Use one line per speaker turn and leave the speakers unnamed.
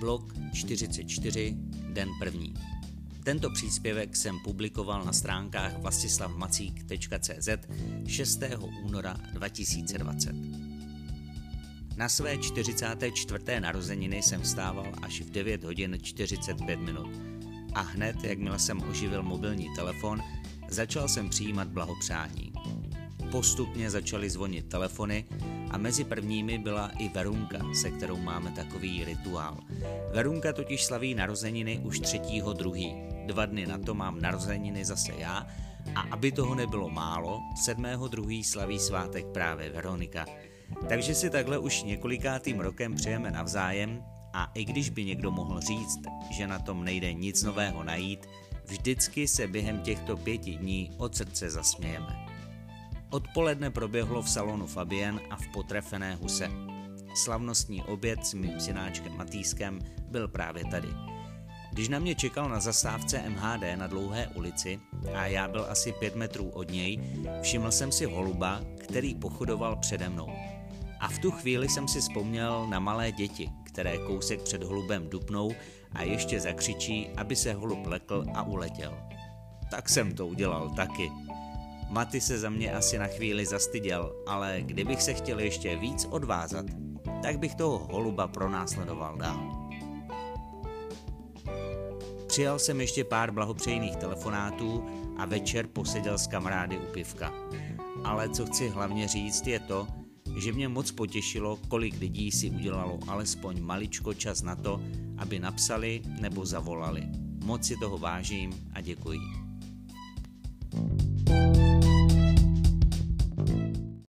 Vlog 44, den první. Tento příspěvek jsem publikoval na stránkách vastislavmacík.cz 6. února 2020. Na své 44. narozeniny jsem vstával až v 9 hodin 45 minut a hned, jakmile jsem oživil mobilní telefon, začal jsem přijímat blahopřání. Postupně začaly zvonit telefony a mezi prvními byla i Verunka, se kterou máme takový rituál. Verunka totiž slaví narozeniny už třetího druhý. Dva dny na to mám narozeniny zase já a aby toho nebylo málo, sedmého druhý slaví svátek právě Veronika. Takže si takhle už několikátým rokem přejeme navzájem a i když by někdo mohl říct, že na tom nejde nic nového najít, vždycky se během těchto pěti dní od srdce zasmějeme. Odpoledne proběhlo v salonu Fabien a v potrefené huse. Slavnostní oběd s mým synáčkem Matýskem byl právě tady. Když na mě čekal na zastávce MHD na dlouhé ulici a já byl asi pět metrů od něj, všiml jsem si holuba, který pochodoval přede mnou. A v tu chvíli jsem si vzpomněl na malé děti, které kousek před holubem dupnou a ještě zakřičí, aby se holub lekl a uletěl. Tak jsem to udělal taky. Maty se za mě asi na chvíli zastyděl, ale kdybych se chtěl ještě víc odvázat, tak bych toho holuba pronásledoval dál. Přijal jsem ještě pár blahopřejných telefonátů a večer poseděl s kamarády u pivka. Ale co chci hlavně říct je to, že mě moc potěšilo, kolik lidí si udělalo alespoň maličko čas na to, aby napsali nebo zavolali. Moc si toho vážím a děkuji.